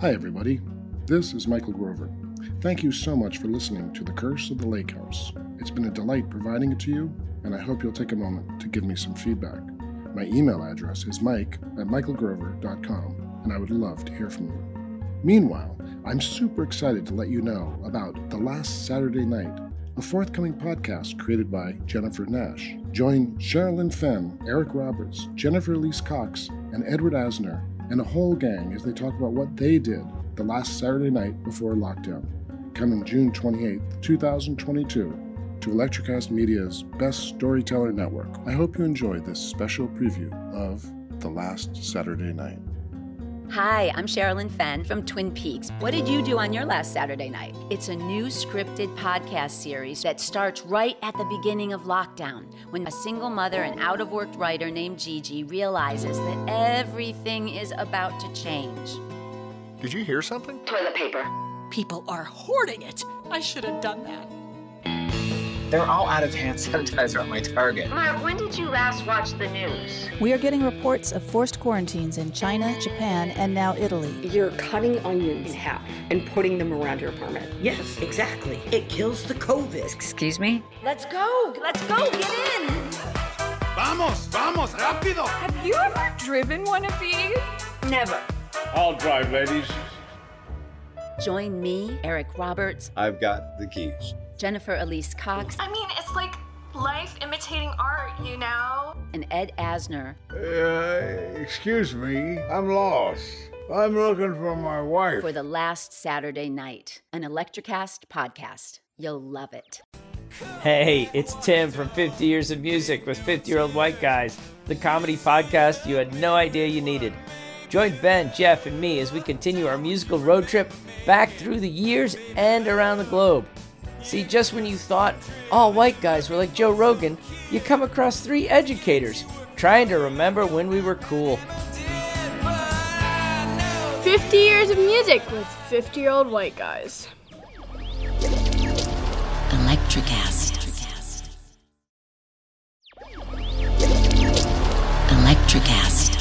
Hi, everybody. This is Michael Grover. Thank you so much for listening to The Curse of the Lake House. It's been a delight providing it to you, and I hope you'll take a moment to give me some feedback. My email address is mike at michaelgrover.com, and I would love to hear from you. Meanwhile, I'm super excited to let you know about The Last Saturday Night, a forthcoming podcast created by Jennifer Nash. Join Sherilyn Fenn, Eric Roberts, Jennifer Elise Cox, and Edward Asner, and a whole gang as they talk about what they did the last Saturday night before lockdown, coming June 28, 2022, to Electracast Media's Best Storyteller Network. I hope you enjoy this special preview of The Last Saturday Night. Hi, I'm Sherilyn Fenn from Twin Peaks. What did you do on your last Saturday night? It's a new scripted podcast series that starts right at the beginning of lockdown when a single mother and out of work writer named Gigi realizes that everything is about to change. Did you hear something? Toilet paper. People are hoarding it. I should have done that. They're all out of hand sanitizer at my Target. Mark, when did you last watch the news? We are getting reports of forced quarantines in China, Japan, and now Italy. You're cutting onions in half and putting them around your apartment. Yes, exactly. It kills the COVID. Excuse me? Let's go! Let's go! Get in! Vamos, vamos, rápido! Have you ever driven one of these? Never. I'll drive, ladies. Join me, Eric Roberts, I've got the keys. Jennifer Elise Cox, I mean, it's like life imitating art, you know? and Ed Asner Uh, excuse me, I'm lost. I'm looking for my wife. for the last Saturday night, an Electracast podcast. You'll love it. Hey, it's Tim from 50 Years of Music with 50 Year Old White Guys, the comedy podcast you had no idea you needed. Join Ben, Jeff, and me as we continue our musical road trip back through the years and around the globe. See, just when you thought all white guys were like Joe Rogan, you come across three educators trying to remember when we were cool. 50 years of music with 50 year old white guys. Electracast. Electric acid.